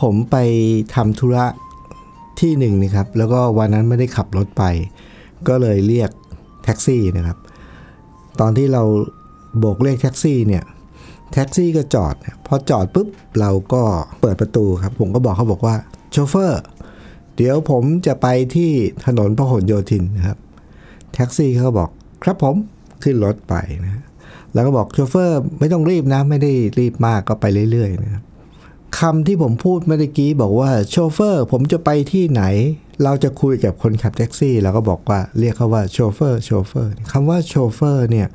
ผมไปทำธุระที่หนึ่งนะครับ แล้วก็วันนั้นไม่ได้ขับรถไป ก็เลยเรียกแท็กซี่นะครับ ตอนที่เราโบกเรียกแท็กซี่เนี่ยแท็กซี่ก็จอดพอจอดปุ๊บเราก็เปิดประตูครับ ผมก็บอกเขาบอกว่าโชเฟอร์ เดี๋ยวผมจะไปที่ถนนพหลโยธินนะครับแท็กซี่เขาบอกครับผมขึ้นรถไปนะแล้วก็บอกโชเฟอร์ไม่ต้องรีบนะ ไม่ได้รีบมากก็ไปเรื่อยๆนะครับ คำที่ผมพูดเมื่อกี้บอกว่าโชเฟอร์ผมจะไปที่ไหน เราจะคุยกับคนขับแท็กซี่เราก็บอกว่าเรียกเขาว่าโชเฟอร์โชเฟอร์คำว่าโชเฟอร์เนี่ย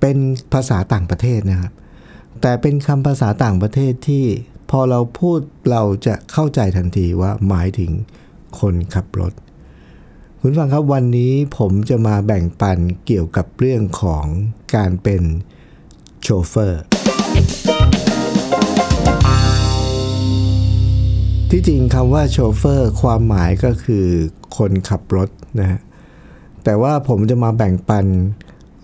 เป็นภาษาต่างประเทศนะครับ แต่เป็นคำภาษาต่างประเทศที่พอเราพูดเราจะเข้าใจทันทีว่าหมายถึงคนขับรถ คุณฟังครับวันนี้ผมจะมาแบ่งปันเกี่ยวกับเรื่องของการเป็นโชเฟอร์ ที่จริงคำว่าโชเฟอร์ความหมายก็คือคนขับรถนะฮะแต่ว่าผมจะมาแบ่งปัน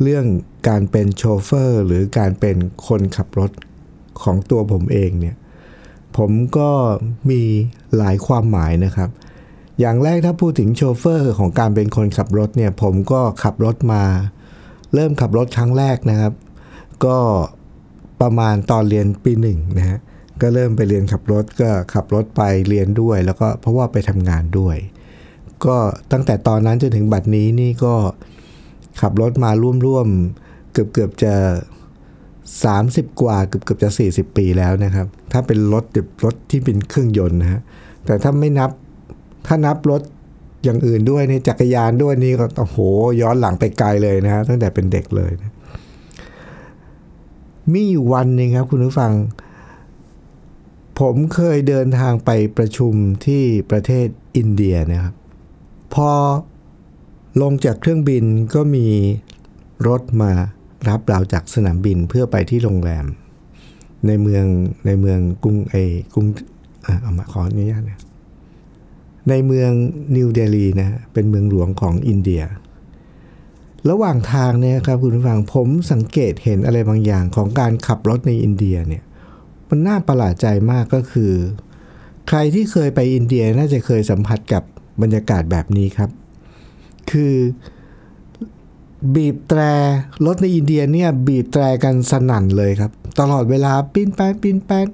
เรื่องการเป็นโชเฟอร์ หรือการเป็นคนขับรถของตัวผมเองเนี่ยผมก็มีหลายความหมายนะครับ อย่างแรกถ้าพูดถึงโชเฟอร์ของการเป็นคนขับรถเนี่ยผมก็ขับรถมา เริ่มขับรถครั้งแรกนะครับ ก็ประมาณตอนเรียนปีหนึ่งนะฮะ ก็เริ่มไปเรียนขับรถก็ขับรถไปเรียนด้วย แล้วก็เพราะว่าไปทำงานด้วย ก็ตั้งแต่ตอนนั้นจนถึงบัดนี้นี่ก็ขับรถมาร่วมๆเกือบเกือบจะ 30 กว่าเกือบเกือบจะ 40 ปีแล้วนะครับ ถ้าเป็นรถรถที่เป็นเครื่องยนต์นะฮะแต่ถ้าไม่นับถ้านับรถอย่างอื่นด้วยในจักรยานด้วยนี่ก็โอ้โหย้อนหลังไปไกลเลยนะฮะตั้งแต่เป็นเด็กเลยนะมีอยู่วันหนึ่งครับคุณผู้ฟัง ผมเคยเดินทางไปประชุมที่ประเทศอินเดียนะครับ พอลงจากเครื่องบินก็มีรถมารับเราจากสนามบินเพื่อไปที่โรงแรม ในเมืองในเมืองกรุงเอกรุงเอามาขออนุญาตนะในเมืองนิวเดลีนะเป็นเมืองหลวงของอินเดีย ระหว่างทางเนี่ยครับคุณผู้ฟังผมสังเกตเห็นอะไรบางอย่างของการขับรถในอินเดียเนี่ย มันน่าประหลาดใจมากก็คือ ใครที่เคยไปอินเดียน่าจะเคยสัมผัสกับบรรยากาศแบบนี้ครับ คือบีบแตรรถในอินเดียเนี่ยบีบแตรกันสนั่นเลยครับ ตลอดเวลาปิ้นแป้นปิ้นแป้น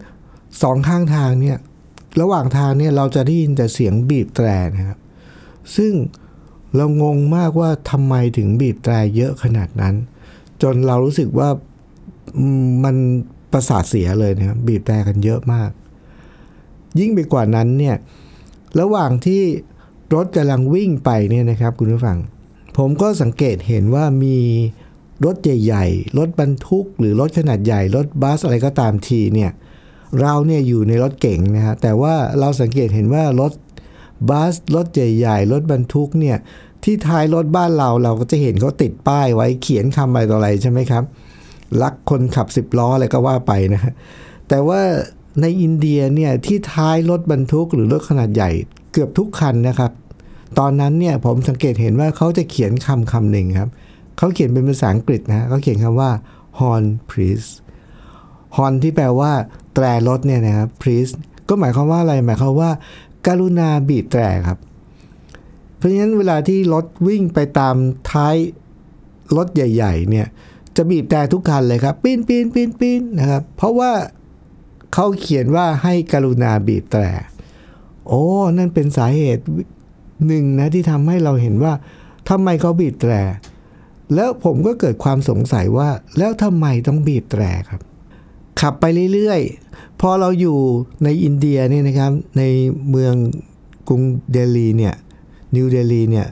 สองข้างทางเนี่ยระหว่างทางเนี่ยเราจะได้ยินแต่เสียงบีบแตรนะครับ ซึ่งเรางงมากว่าทำไมถึงบีบแตรเยอะขนาดนั้น จนเรารู้สึกว่ามัน ประสาทเสียเลยนะครับบีบแตรกันเยอะมาก ยิ่งไปกว่านั้นเนี่ยระหว่างที่รถกำลังวิ่งไปเนี่ยนะครับคุณผู้ฟัง ผมก็สังเกตเห็นว่ามีรถใหญ่ๆ รถบรรทุก หรือรถขนาดใหญ่ รถบัสอะไรก็ตามทีเนี่ยเราเนี่ยอยู่ในรถเก๋งนะฮะแต่ว่าเราสังเกตเห็นว่ารถบัสรถใหญ่ๆ รถบรรทุกเนี่ยที่ท้ายรถบ้านเราเราก็จะเห็นเขาติดป้ายไว้เขียนคำอะไรต่ออะไรใช่ไหมครับ รักคนขับสิบล้ออะไรก็ว่าไปนะฮะแต่ว่าในอินเดียเนี่ยที่ท้ายรถบรรทุกหรือรถขนาดใหญ่เกือบทุกคันนะครับ ตอนนั้นเนี่ยผมสังเกตเห็นว่าเขาจะเขียนคำคำหนึ่งครับเขาเขียนเป็นภาษาอังกฤษนะเขาเขียนคำว่า horn please ฮอนที่แปลว่า แตรรถเนี่ยนะครับ please ก็หมายความว่าอะไรหมายความว่า การุณาบีบแตรครับ เพราะฉะนั้นเวลาที่รถวิ่งไปตามท้ายรถใหญ่ ๆ เนี่ย จะบีบแต่ทุกคันเลยครับปีนปีนปีนปีนนะครับ เพราะว่าเขาเขียนว่าให้กรุณาบีบแตรโอ้ นั่นเป็นสาเหตุหนึ่งนะที่ทำให้เราเห็นว่าทำไมเขาบีบแตร แล้วผมก็เกิดความสงสัยว่า แล้วทำไมต้องบีบแตรครับ ขับไปเรื่อยๆ พอเราอยู่ในอินเดียเนี่ยนะครับ ในเมืองกรุงเดลีเนี่ย นิวเดลีเนี่ย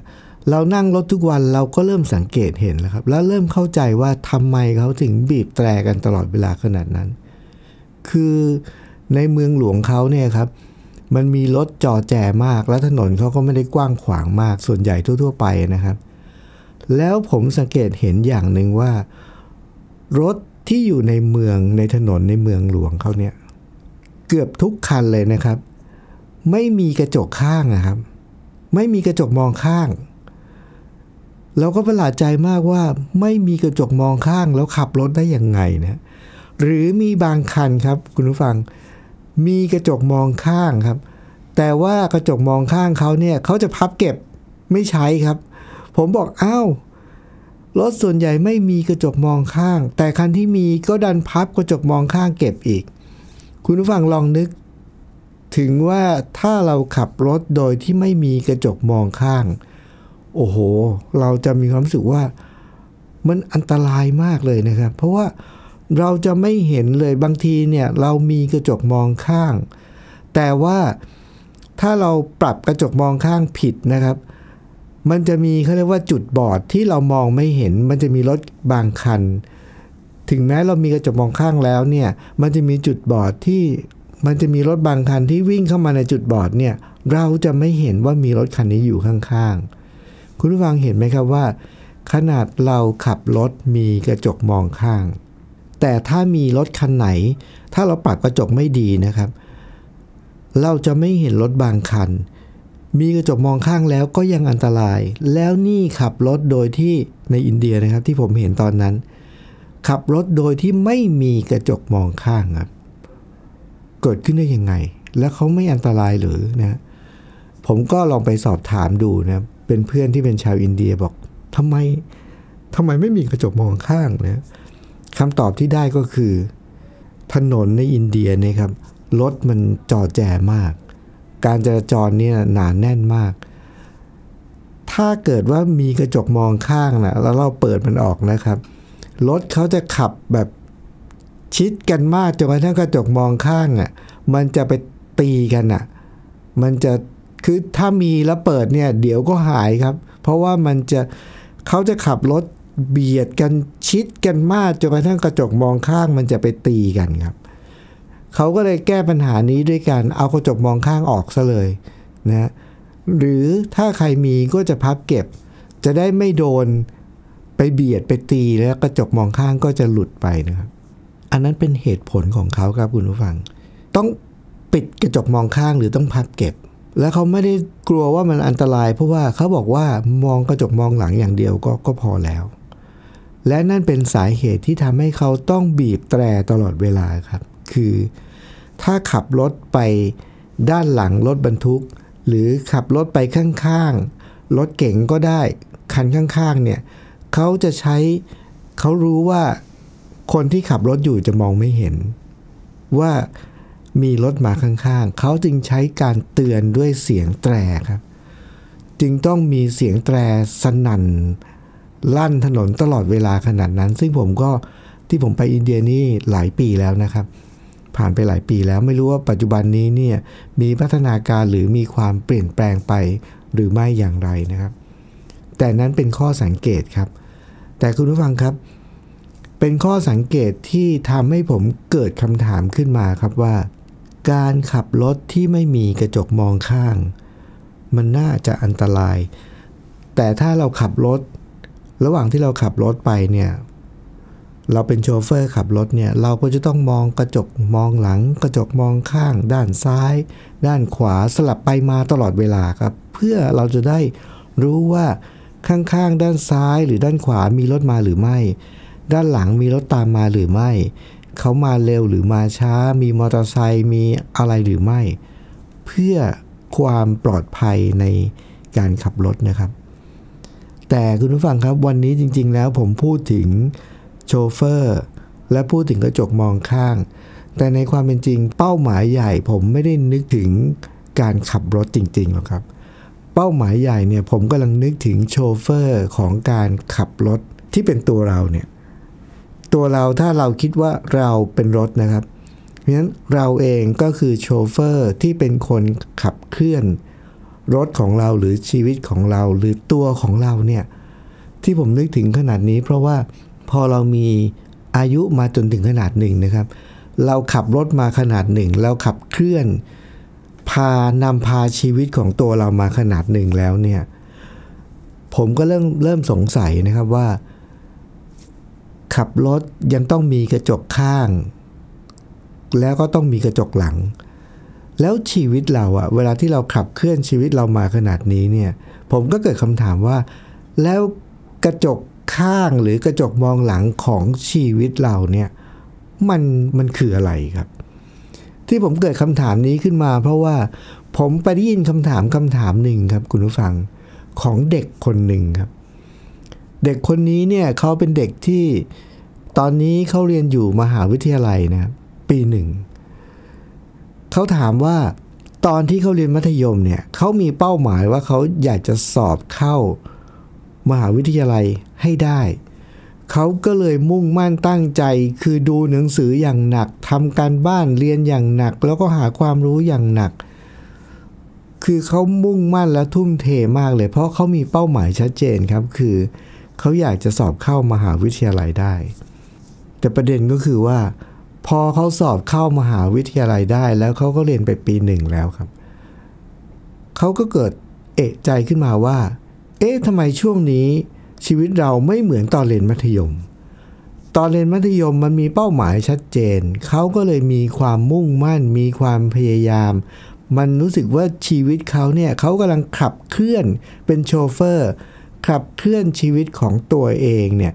เรานั่งรถทุกวันเราก็เริ่มสังเกตเห็นแล้วครับ แล้วเริ่มเข้าใจว่าทำไมเขาถึงบีบแตรกันตลอดเวลาขนาดนั้น คือในเมืองหลวงเขาเนี่ยครับ มันมีรถจอแจมาก และถนนเขาก็ไม่ได้กว้างขวางมาก ส่วนใหญ่ทั่ว ๆ ไปนะครับ แล้วผมสังเกตเห็นอย่างหนึ่งว่า รถที่อยู่ในเมืองในถนนในเมืองหลวงเขาเนี่ย เกือบทุกคันเลยนะครับ ไม่มีกระจกข้างนะครับ ไม่มีกระจกมองข้าง เราก็ประหลาดใจมากว่าไม่มีกระจกมองข้างแล้วขับรถได้ยังไงนะหรือมีบางคันครับ คุณผู้ฟัง มีกระจกมองข้างครับ แต่ว่ากระจกมองข้างเขาเนี่ยเขาจะพับเก็บไม่ใช้ครับ ผมบอกอ้าวรถส่วนใหญ่ไม่มีกระจกมองข้าง แต่คันที่มีก็ดันพับกระจกมองข้างเก็บอีก คุณผู้ฟังลองนึก ถึงว่าถ้าเราขับรถโดยที่ไม่มีกระจกมองข้าง โอ้โห เราจะมีความรู้สึกว่ามันอันตรายมากเลยนะครับ เพราะว่าเราจะไม่เห็นเลยบางทีเนี่ยเรามีกระจกมองข้าง แต่ว่าถ้าเราปรับกระจกมองข้างผิดนะครับ มันจะมีเขาเรียกว่าจุดบอดที่เรามองไม่เห็น มันจะมีรถบางคัน ถึงแม้เรามีกระจกมองข้างแล้วเนี่ย มันจะมีจุดบอดที่มันจะมีรถบางคันที่วิ่งเข้ามาในจุดบอดเนี่ย เราจะไม่เห็นว่ามีรถคันนี้อยู่ข้างๆ คุณผู้ฟังเห็นไหมครับว่า ขนาดเราขับรถมีกระจกมองข้าง แต่ถ้ามีรถคันไหน ถ้าเราปรับกระจกไม่ดีนะครับ เราจะไม่เห็นรถบางคัน มีกระจกมองข้างแล้วก็ยังอันตราย แล้วนี่ขับรถโดยที่ในอินเดียนะครับที่ผมเห็นตอนนั้น ขับรถโดยที่ไม่มีกระจกมองข้างครับเกิดขึ้นได้ยังไง แล้วเขาไม่อันตรายหรือนะผมก็ลองไปสอบถามดูนะ เป็นเพื่อนที่เป็นชาวอินเดียบอกทำไมทำไมไม่มีกระจกมองข้างนะคำตอบที่ได้ก็คือ ถนนในอินเดียเนี่ยครับรถมันจอแจมาก การจราจรเนี่ยหนาแน่นมาก ถ้าเกิดว่ามีกระจกมองข้างนะแล้วเราเปิดมันออกนะครับรถเขาจะขับแบบชิดกันมากจนกระทั่งกระจกมองข้างอะมันจะไปตีกันอะมันจะ คือถ้ามีแล้วเปิดเนี่ย เดี๋ยวก็หายครับ เพราะว่ามันจะเขาจะขับรถเบียดกันชิดกันมากจนกระทั่งกระจกมองข้างมันจะไปตีกันครับเขาก็เลยแก้ปัญหานี้ด้วยการเอากระจกมองข้างออกซะเลยนะหรือถ้าใครมีก็จะพับเก็บ จะได้ไม่โดนไปเบียดไปตีแล้วกระจกมองข้างก็จะหลุดไปนะครับ อันนั้นเป็นเหตุผลของเขาครับคุณผู้ฟัง ต้องปิดกระจกมองข้างหรือต้องพับเก็บ แล้วเขาไม่ได้กลัวว่ามันอันตราย เพราะว่าเขาบอกว่ามองกระจกมองหลังอย่างเดียวก็ก็พอแล้ว และนั่นเป็นสาเหตุที่ทำให้เขาต้องบีบแตรตลอดเวลาครับ คือถ้าขับรถไปด้านหลังรถบรรทุก หรือขับรถไปข้างๆ รถเก๋งก็ได้คันข้างๆเนี่ยเขาจะใช้เขารู้ว่าคนที่ขับรถอยู่จะมองไม่เห็น ว่า มีรถมาข้างๆ เขาจึงใช้การเตือนด้วยเสียงแตรครับ จึงต้องมีเสียงแตรสนั่น ลั่นถนนตลอดเวลาขนาดนั้น ซึ่งผมก็ที่ผมไปอินเดียนี่หลายปีแล้วนะครับ ผ่านไปหลายปีแล้วไม่รู้ว่าปัจจุบันนี้เนี่ยมีพัฒนาการหรือมีความเปลี่ยนแปลงไปหรือไม่อย่างไรนะครับ แต่นั้นเป็นข้อสังเกตครับ แต่คุณผู้ฟังครับ เป็นข้อสังเกตที่ทำให้ผมเกิดคำถามขึ้นมาครับว่า การขับรถที่ไม่มีกระจกมองข้าง มันน่าจะอันตราย แต่ถ้าเราขับรถ ระหว่างที่เราขับรถไปเนี่ยเราเป็นโชเฟอร์ขับรถเนี่ยเราก็จะต้องมองกระจกมองหลัง กระจกมองข้าง ด้านซ้าย ด้านขวาสลับไปมาตลอดเวลาครับ เพื่อเราจะได้รู้ว่าข้างๆ ด้านซ้ายหรือด้านขวามีรถมาหรือไม่ ด้านหลังมีรถตามมาหรือไม่ เขามาเร็วหรือมาช้า มีมอเตอร์ไซค์มีอะไรหรือไม่ เพื่อความปลอดภัยในการขับรถนะครับ แต่คุณผู้ฟังครับวันนี้จริง ๆ แล้วผมพูดถึงโชเฟอร์ และพูดถึงกระจกมองข้าง แต่ในความเป็นจริงเป้าหมายใหญ่ผมไม่ได้นึกถึงการขับรถจริงๆหรอกครับ เป้าหมายใหญ่เนี่ยผมกำลังนึกถึงโชเฟอร์ของการขับรถที่เป็นตัวเราเนี่ย ตัวเราถ้าเราคิดว่าเราเป็นรถนะครับ เพราะฉะนั้นเราเองก็คือโชเฟอร์ที่เป็นคนขับเคลื่อน รถของเราหรือชีวิตของเราหรือตัวของเราเนี่ยที่ผมนึกถึงขนาดนี้ เพราะว่าพอเรามีอายุมาจนถึงขนาดหนึ่งนะครับ เราขับรถมาขนาดหนึ่งเราขับเคลื่อน พานำพาชีวิตของตัวเรามาขนาดหนึ่งแล้วเนี่ยผมก็เริ่มเริ่มสงสัยนะครับว่า ขับรถยังต้องมีกระจกข้าง แล้วก็ต้องมีกระจกหลัง แล้วชีวิตเราอะเวลาที่เราขับเคลื่อนชีวิตเรามาขนาดนี้เนี่ยผมก็เกิดคำถามว่า แล้วกระจกข้างหรือกระจกมองหลังของชีวิตเราเนี่ยมันมันคืออะไรครับ ที่ผมเกิดคำถามนี้ขึ้นมา เพราะว่าผมไปได้ยินคำถามคำถามหนึ่งครับ คุณผู้ฟังของเด็กคนหนึ่งครับ เด็กคนนี้เนี่ยเขาเป็นเด็กที่ตอนนี้เขาเรียนอยู่มหาวิทยาลัยนะครับปีหนึ่งเขาถามว่าตอนที่เขาเรียนมัธยมเนี่ยเขามีเป้าหมายว่าเขาอยากจะสอบเข้ามหาวิทยาลัยให้ได้ เขาก็เลยมุ่งมั่นตั้งใจ คือดูหนังสืออย่างหนักทำการบ้านเรียนอย่างหนัก แล้วก็หาความรู้อย่างหนัก คือเขามุ่งมั่นและทุ่มเทมากเลย เพราะเขามีเป้าหมายชัดเจนครับ คือ เขาอยากจะสอบเข้ามหาวิทยาลัยได้ แต่ประเด็นก็คือว่า พอเขาสอบเข้ามหาวิทยาลัยได้ แล้วเขาก็เรียนไปปีหนึ่งแล้วครับ เขาก็เกิดเอะใจขึ้นมาว่า เอ๊ะทำไมช่วงนี้ชีวิตเราไม่เหมือนตอนเรียนมัธยม ตอนเรียนมัธยมมันมีเป้าหมายชัดเจน เขาก็เลยมีความมุ่งมั่น มีความพยายาม มันรู้สึกว่าชีวิตเขาเนี่ยเขากำลังขับเคลื่อนเป็นโชเฟอร์ ขับเคลื่อนชีวิตของตัวเองเนี่ย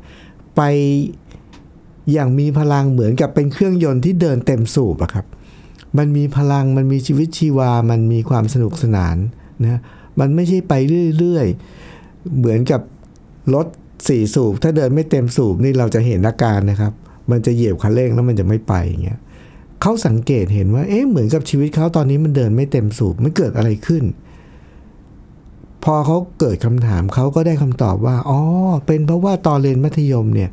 ไปอย่างมีพลังเหมือนกับเป็นเครื่องยนต์ที่เดินเต็มสูบอะครับ มันมีพลังมันมีชีวิตชีวา มันมีความสนุกสนานนะมันไม่ใช่ไปเรื่อยๆ เหมือนกับรถสี่สูบ ถ้าเดินไม่เต็มสูบนี่เราจะเห็นอาการนะครับ มันจะเหยียบคันเร่งแล้วมันจะไม่ไปอย่างเงี้ยเขาสังเกตเห็นว่าเอ๊ะเหมือนกับชีวิตเขาตอนนี้มันเดินไม่เต็มสูบมันเกิดอะไรขึ้น พอเขาเกิดคำถามเขาก็ได้คำตอบว่าอ๋อเป็นเพราะว่าตอนเรียนมัธยมเนี่ย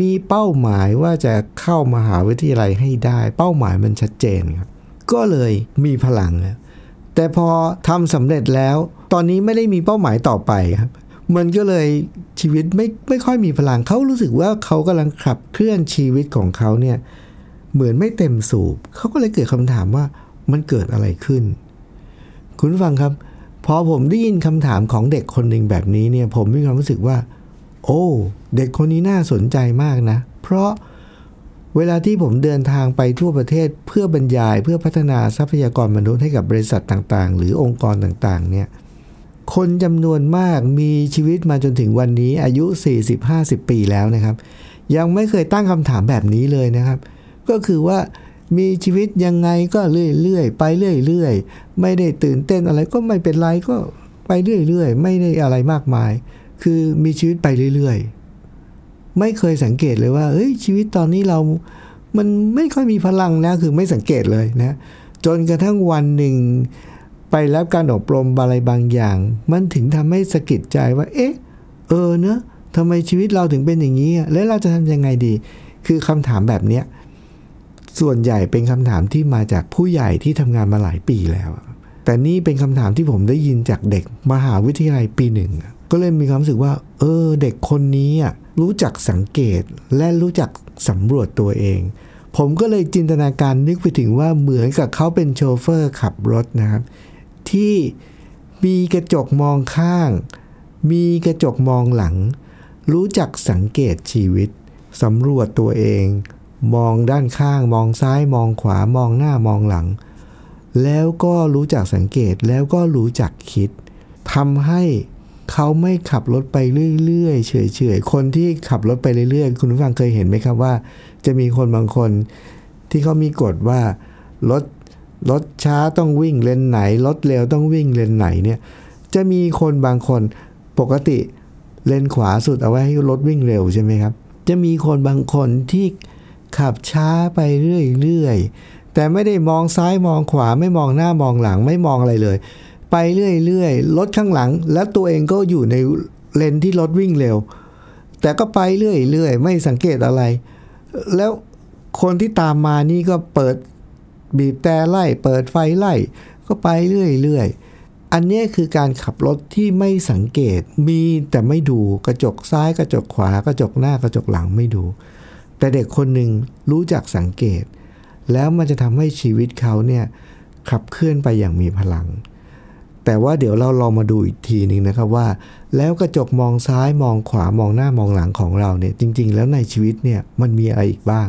มีเป้าหมายว่าจะเข้ามหาวิทยาลัยให้ได้ เป้าหมายมันชัดเจนครับก็เลยมีพลัง แต่พอทำสำเร็จแล้ว ตอนนี้ไม่ได้มีเป้าหมายต่อไปครับมันก็เลยชีวิตไม่ไม่ค่อยมีพลังเขารู้สึกว่าเขากำลังขับเคลื่อนชีวิตของเขาเนี่ยเหมือนไม่เต็มสูบเขาก็เลยเกิดคำถามว่ามันเกิดอะไรขึ้น คุณฟังครับ พอผมได้ยินคำถามของเด็กคนหนึ่งแบบนี้เนี่ย ผมมีความรู้สึกว่า โอ้ เด็กคนนี้น่าสนใจมากนะ เพราะเวลาที่ผมเดินทางไปทั่วประเทศเพื่อบรรยายเพื่อพัฒนาทรัพยากรมนุษย์ให้กับบริษัทต่างๆ หรือองค์กรต่างๆ เนี่ย คนจำนวนมากมีชีวิตมาจนถึงวันนี้อายุ 40-50 ปีแล้วนะครับ ยังไม่เคยตั้งคำถามแบบนี้เลยนะครับ ก็คือว่า มีชีวิตยังไงก็เรื่อยๆไปเรื่อยๆไม่ได้ตื่นเต้นอะไรก็ไม่เป็นไรก็ไปเรื่อยๆไม่ได้อะไรมากมาย คือมีชีวิตไปเรื่อยๆ ไม่เคยสังเกตเลยว่าเฮ้ยชีวิตตอนนี้เรา มันไม่ค่อยมีพลังนะคือไม่สังเกตเลยนะจนกระทั่งวันหนึ่งไปรับการอบรมอะไรบางอย่าง มันถึงทำให้สะกิดใจว่า เอ๊ะ เออเนอะทำไมชีวิตเราถึงเป็นอย่างนี้ แล้วเราจะทำยังไงดี คือคำถามแบบเนี้ย ส่วนใหญ่เป็นคำถามที่มาจากผู้ใหญ่ที่ทำงานมาหลายปีแล้ว แต่นี่เป็นคำถามที่ผมได้ยินจากเด็กมหาวิทยาลัยปีหนึ่ง ก็เลยมีความรู้สึกว่า เออ เด็กคนนี้รู้จักสังเกตและรู้จักสำรวจตัวเอง ผมก็เลยจินตนาการนึกไปถึงว่าเหมือนกับเขาเป็นโชเฟอร์ขับรถนะครับ ที่มีกระจกมองข้าง มีกระจกมองหลัง รู้จักสังเกตชีวิตสำรวจตัวเอง มองด้านข้าง มองซ้าย มองขวามองหน้ามองหลัง แล้วก็รู้จักสังเกตแล้วก็รู้จักคิดทำให้เขาไม่ขับรถไปเรื่อยๆเฉยๆคนที่ขับรถไปเรื่อยๆ คุณผู้ฟังเคยเห็นไหมครับว่า จะมีคนบางคนที่เขามีกฎว่ารถรถช้าต้องวิ่งเลนไหนรถเร็วต้องวิ่งเลนไหนเนี่ยจะมีคนบางคนปกติเลนขวาสุดเอาไว้ให้รถวิ่งเร็วใช่ไหมครับ จะมีคนบางคนที่ ขับช้าไปเรื่อยๆ แต่ไม่ได้มองซ้ายมองขวาไม่มองหน้ามองหลังไม่มองอะไรเลย ไปเรื่อยๆรถข้างหลัง แล้วตัวเองก็อยู่ในเลนที่รถวิ่งเร็ว แต่ก็ไปเรื่อยๆ ไม่สังเกตอะไร แล้วคนที่ตามมานี่ก็เปิดบีบแต่ไล่ เปิดไฟไล่ ก็ไปเรื่อยๆอันนี้คือการขับรถที่ไม่สังเกตมีแต่ไม่ดูกระจกซ้ายกระจกขวากระจกหน้ากระจกหลังไม่ดู แต่เด็กคนหนึ่งรู้จักสังเกต แล้วมันจะทำให้ชีวิตเขาเนี่ยขับเคลื่อนไปอย่างมีพลัง แต่ว่าเดี๋ยวเราลองมาดูอีกทีหนึ่งนะครับว่า แล้วกระจกมองซ้ายมองขวามองหน้ามองหลังของเราเนี่ยจริง ๆ แล้วในชีวิตเนี่ยมันมีอะไรอีกบ้าง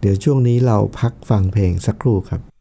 เดี๋ยวช่วงนี้เราพักฟังเพลงสักครู่ครับ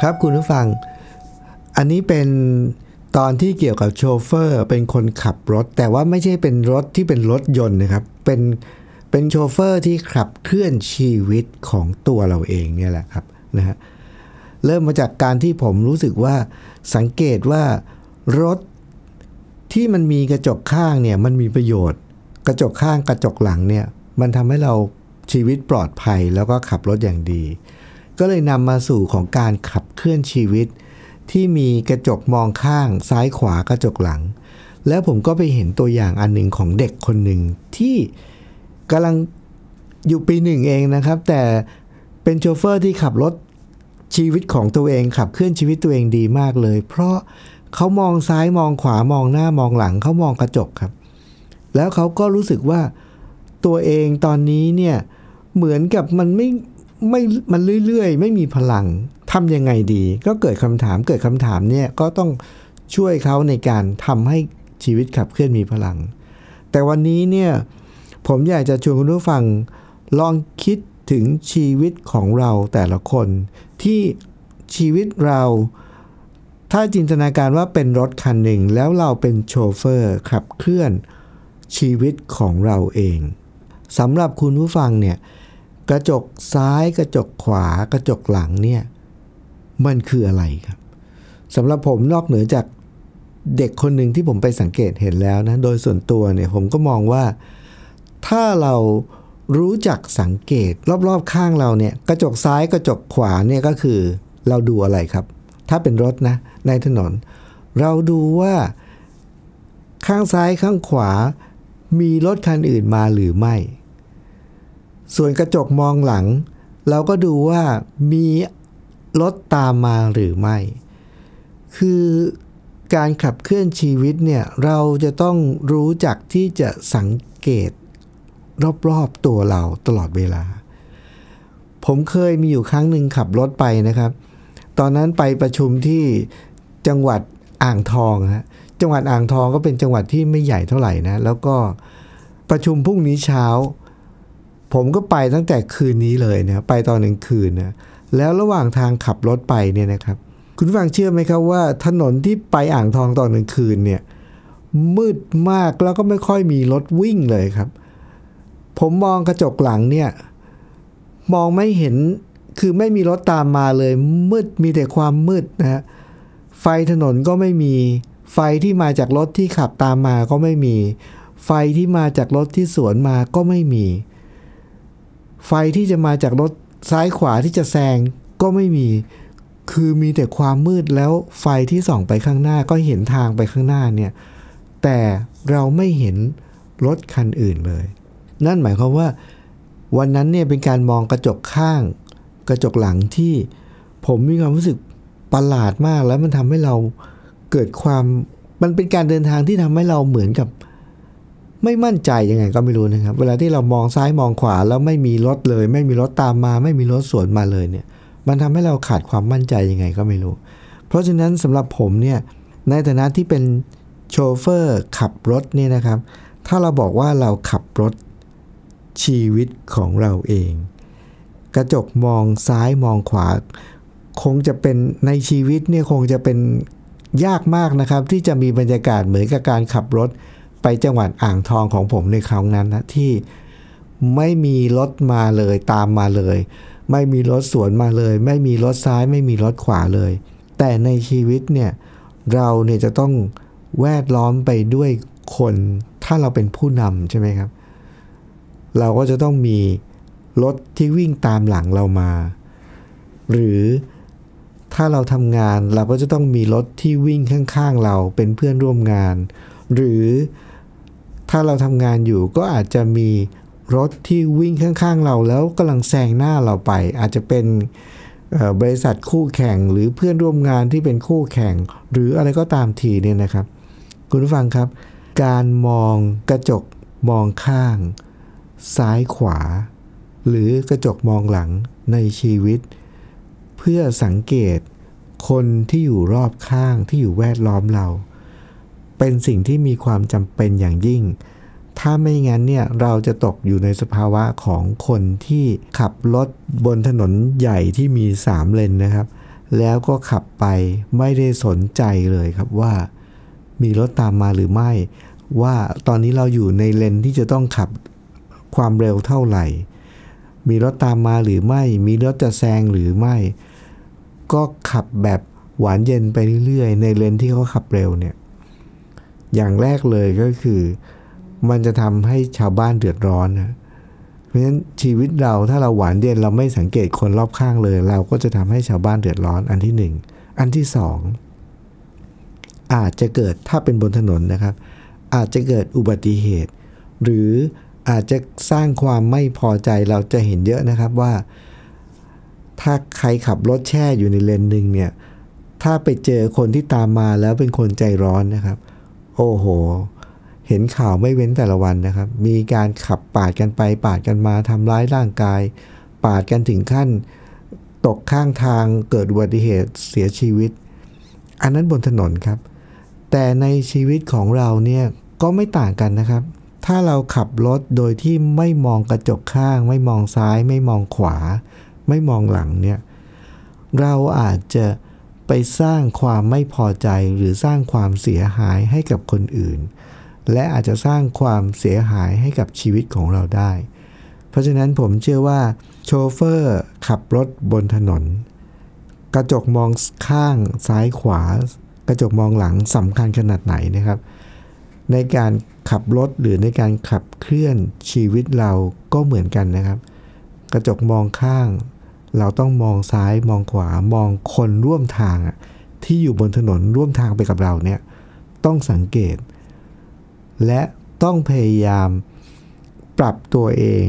ครับคุณผู้ฟัง อันนี้เป็นตอนที่เกี่ยวกับโชเฟอร์ เป็นคนขับรถ แต่ว่าไม่ใช่เป็นรถที่เป็นรถยนต์นะครับ เป็นเป็นโชเฟอร์ที่ขับเคลื่อนชีวิตของตัวเราเองเนี่ยแหละครับนะฮะเริ่มมาจากการที่ผมรู้สึกว่าสังเกตว่ารถที่มันมีกระจกข้างเนี่ยมันมีประโยชน์ กระจกข้างกระจกหลังเนี่ยมันทำให้เราชีวิตปลอดภัยแล้วก็ขับรถอย่างดี ก็เลยนำมาสู่ของการขับเคลื่อนชีวิต ที่มีกระจกมองข้างซ้ายขวากระจกหลัง แล้วผมก็ไปเห็นตัวอย่างอันหนึ่งของเด็กคนหนึ่งที่กำลังอยู่ปีหนึ่งเองนะครับ แต่เป็นโชเฟอร์ที่ขับรถชีวิตของตัวเองขับเคลื่อนชีวิตตัวเองดีมากเลย เพราะเขามองซ้ายมองขวามองหน้ามองหลังเขามองกระจกครับ แล้วเขาก็รู้สึกว่าตัวเองตอนนี้เนี่ยเหมือนกับมันไม่ ไม่มันเรื่อยๆ ไม่มีพลังทำยังไงดี ก็เกิดคำถามเกิดคำถามเนี่ยก็ต้องช่วยเขาในการทำให้ชีวิตขับเคลื่อนมีพลัง แต่วันนี้เนี่ยผมอยากจะชวนคุณผู้ฟังลองคิดถึงชีวิตของเราแต่ละคน ที่ชีวิตเรา ถ้าจินตนาการว่าเป็นรถคันหนึ่ง แล้วเราเป็นโชเฟอร์ขับเคลื่อนชีวิตของเราเองสำหรับคุณผู้ฟังเนี่ย กระจกซ้ายกระจกขวากระจกหลังเนี่ยมันคืออะไรครับสำหรับผมนอกเหนือจากเด็กคนหนึ่งที่ผมไปสังเกตเห็นแล้วนะ โดยส่วนตัวเนี่ยผมก็มองว่า ถ้าเรารู้จักสังเกตรอบๆข้างเราเนี่ย กระจกซ้ายกระจกขวาเนี่ยก็คือเราดูอะไรครับ ถ้าเป็นรถนะ ในถนน เราดูว่าข้างซ้ายข้างขวามีรถคันอื่นมาหรือไม่ ส่วนกระจกมองหลัง เราก็ดูว่ามีรถตามมาหรือไม่ คือการขับเคลื่อนชีวิตเนี่ยเราจะต้องรู้จักที่จะสังเกตรอบๆตัวเราตลอดเวลา ผมเคยมีอยู่ครั้งหนึ่งขับรถไปนะครับ ตอนนั้นไปประชุมที่จังหวัดอ่างทองฮะจังหวัดอ่างทองก็เป็นจังหวัดที่ไม่ใหญ่เท่าไหร่นะ แล้วก็ประชุมพรุ่งนี้เช้า ผมก็ไปตั้งแต่คืนนี้เลยนะไปตอนหนึ่งคืนนะแล้วระหว่างทางขับรถไปเนี่ยนะครับ คุณฟังเชื่อไหมครับว่า ถนนที่ไปอ่างทองตอนกลางคืนเนี่ยมืดมากแล้วก็ไม่ค่อยมีรถวิ่งเลยครับ ผมมองกระจกหลังเนี่ย มองไม่เห็นคือไม่มีรถตามมาเลย มืดมีแต่ความมืดนะฮะไฟถนนก็ไม่มี ไฟที่มาจากรถที่ขับตามมาก็ไม่มี ไฟที่มาจากรถที่สวนมาก็ไม่มี ไฟที่จะมาจากรถซ้ายขวาที่จะแซงก็ไม่มี คือมีแต่ความมืดแล้วไฟที่ส่องไปข้างหน้าก็เห็นทางไปข้างหน้าเนี่ย แต่เราไม่เห็นรถคันอื่นเลย นั่นหมายความว่า วันนั้นเนี่ยเป็นการมองกระจกข้าง กระจกหลังที่ผมมีความรู้สึกประหลาดมากแล้วมันทำให้เราเกิดความมันเป็นการเดินทางที่ทำให้เราเหมือนกับ ไม่มั่นใจยังไงก็ไม่รู้นะครับ เวลาที่เรามองซ้ายมองขวาแล้วไม่มีรถเลย ไม่มีรถตามมา ไม่มีรถสวนมาเลยเนี่ย มันทำให้เราขาดความมั่นใจยังไงก็ไม่รู้ เพราะฉะนั้นสำหรับผมเนี่ยในฐานะที่เป็นโชเฟอร์ขับรถเนี่ยนะครับ ถ้าเราบอกว่าเราขับรถชีวิตของเราเอง กระจกมองซ้ายมองขวา คงจะเป็นในชีวิตเนี่ยคงจะเป็นยากมากนะครับ ที่จะมีบรรยากาศเหมือนกับการขับรถ ไปจังหวัดอ่างทองของผมในครั้งนั้นนะที่ไม่มีรถมาเลยตามมาเลย ไม่มีรถสวนมาเลย ไม่มีรถซ้าย ไม่มีรถขวาเลย แต่ในชีวิตเนี่ยเราเนี่ยจะต้องแวดล้อมไปด้วยคนถ้าเราเป็นผู้นำใช่ไหมครับ เราก็จะต้องมีรถที่วิ่งตามหลังเรามา หรือถ้าเราทำงานเราก็จะต้องมีรถที่วิ่งข้างๆเราเป็นเพื่อนร่วมงาน หรือ ถ้าเราทำงานอยู่ก็อาจจะมีรถที่วิ่งข้างๆเราแล้วกำลังแซงหน้าเราไป อาจจะเป็นบริษัทคู่แข่งหรือเพื่อนร่วมงานที่เป็นคู่แข่ง หรืออะไรก็ตามทีเนี่ยนะครับ คุณผู้ฟังครับ การมองกระจกมองข้าง ซ้ายขวา หรือกระจกมองหลังในชีวิต เพื่อสังเกตคนที่อยู่รอบข้างที่อยู่แวดล้อมเรา เป็นสิ่งที่มีความจำเป็นอย่างยิ่ง ถ้าไม่งั้นเนี่ยเราจะตกอยู่ในสภาวะของคนที่ขับรถบนถนนใหญ่ที่มีสามเลนนะครับ แล้วก็ขับไปไม่ได้สนใจเลยครับว่ามีรถตามมาหรือไม่ ว่าตอนนี้เราอยู่ในเลนที่จะต้องขับความเร็วเท่าไหร่ มีรถตามมาหรือไม่ มีรถจะแซงหรือไม่ ก็ขับแบบหวานเย็นไปเรื่อยๆ ในเลนที่เขาขับเร็วเนี่ย อย่างแรกเลยก็คือ มันจะทำให้ชาวบ้านเดือดร้อนนะเพราะฉะนั้นชีวิตเราถ้าเราหวานเย็นเราไม่สังเกตคนรอบข้างเลย เราก็จะทำให้ชาวบ้านเดือดร้อนอันที่หนึ่งอันที่สองอาจจะเกิดถ้าเป็นบนถนนนะครับ อาจจะเกิดอุบัติเหตุ หรืออาจจะสร้างความไม่พอใจเราจะเห็นเยอะนะครับว่า ถ้าใครขับรถแช่อยู่ในเลนหนึ่งเนี่ยถ้าไปเจอคนที่ตามมาแล้วเป็นคนใจร้อนนะครับ โอ้โห เห็นข่าวไม่เว้นแต่ละวันนะครับ มีการขับปาดกันไปปาดกันมาทำร้ายร่างกาย ปาดกันถึงขั้น ตกข้างทางเกิดอุบัติเหตุเสียชีวิต อันนั้นบนถนนครับ แต่ในชีวิตของเราเนี่ยก็ไม่ต่างกันนะครับ ถ้าเราขับรถโดยที่ไม่มองกระจกข้าง ไม่มองซ้าย ไม่มองขวา ไม่มองหลังเนี่ยเราอาจจะ ไปสร้างความไม่พอใจหรือสร้างความเสียหายให้กับคนอื่น และอาจจะสร้างความเสียหายให้กับชีวิตของเราได้ เพราะฉะนั้นผมเชื่อว่าโชเฟอร์ขับรถบนถนน กระจกมองข้างซ้ายขวา กระจกมองหลังสำคัญขนาดไหนนะครับ ในการขับรถหรือในการขับเคลื่อนชีวิตเราก็เหมือนกันนะครับ กระจกมองข้าง เราต้องมองซ้ายมองขวามองคนร่วมทางอะที่อยู่บนถนนร่วมทางไปกับเราเนี่ยต้องสังเกต และต้องพยายามปรับตัวเอง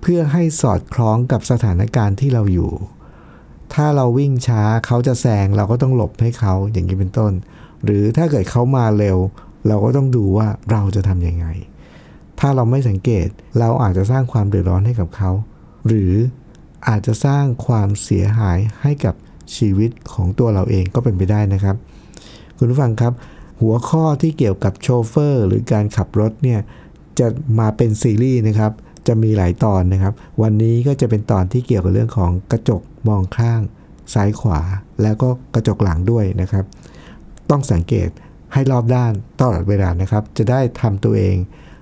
เพื่อให้สอดคล้องกับสถานการณ์ที่เราอยู่ ถ้าเราวิ่งช้าเขาจะแซงเราก็ต้องหลบให้เขาอย่างนี้เป็นต้น หรือถ้าเกิดเขามาเร็ว เราก็ต้องดูว่าเราจะทำยังไง ถ้าเราไม่สังเกตเราอาจจะสร้างความเดือดร้อนให้กับเขา หรือ อาจจะสร้างความเสียหายให้กับชีวิตของตัวเราเองก็เป็นไปได้นะครับ คุณผู้ฟังครับ หัวข้อที่เกี่ยวกับโชเฟอร์ หรือการขับรถเนี่ยจะมาเป็นซีรีส์นะครับ จะมีหลายตอนนะครับ วันนี้ก็จะเป็นตอนที่เกี่ยวกับเรื่องของกระจกมองข้างซ้ายขวา แล้วก็กระจกหลังด้วยนะครับ ต้องสังเกตให้รอบด้านตลอดเวลานะครับ จะได้ทำตัวเอง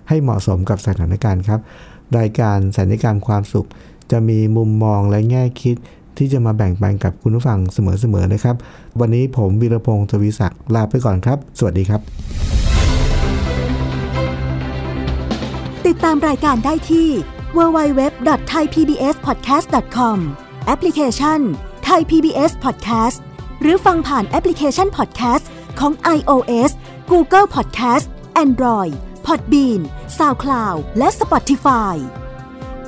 ให้เหมาะสมกับสถานการณ์ครับ รายการสัญญกรรมความสุข จะมีมุมมองและแง่คิดที่จะมาแบ่งปันกับคุณผู้ฟังเสมอๆนะครับ วันนี้ผมวีรพงศ์ทวีศักดิ์ลาไปก่อนครับ สวัสดีครับ ติดตามรายการได้ที่ www.thaipbspodcast.com แอปพลิเคชัน Thai PBS Podcast หรือฟังผ่านแอปพลิเคชัน Podcast ของ iOS Google Podcast Android Podbean SoundCloud และ Spotify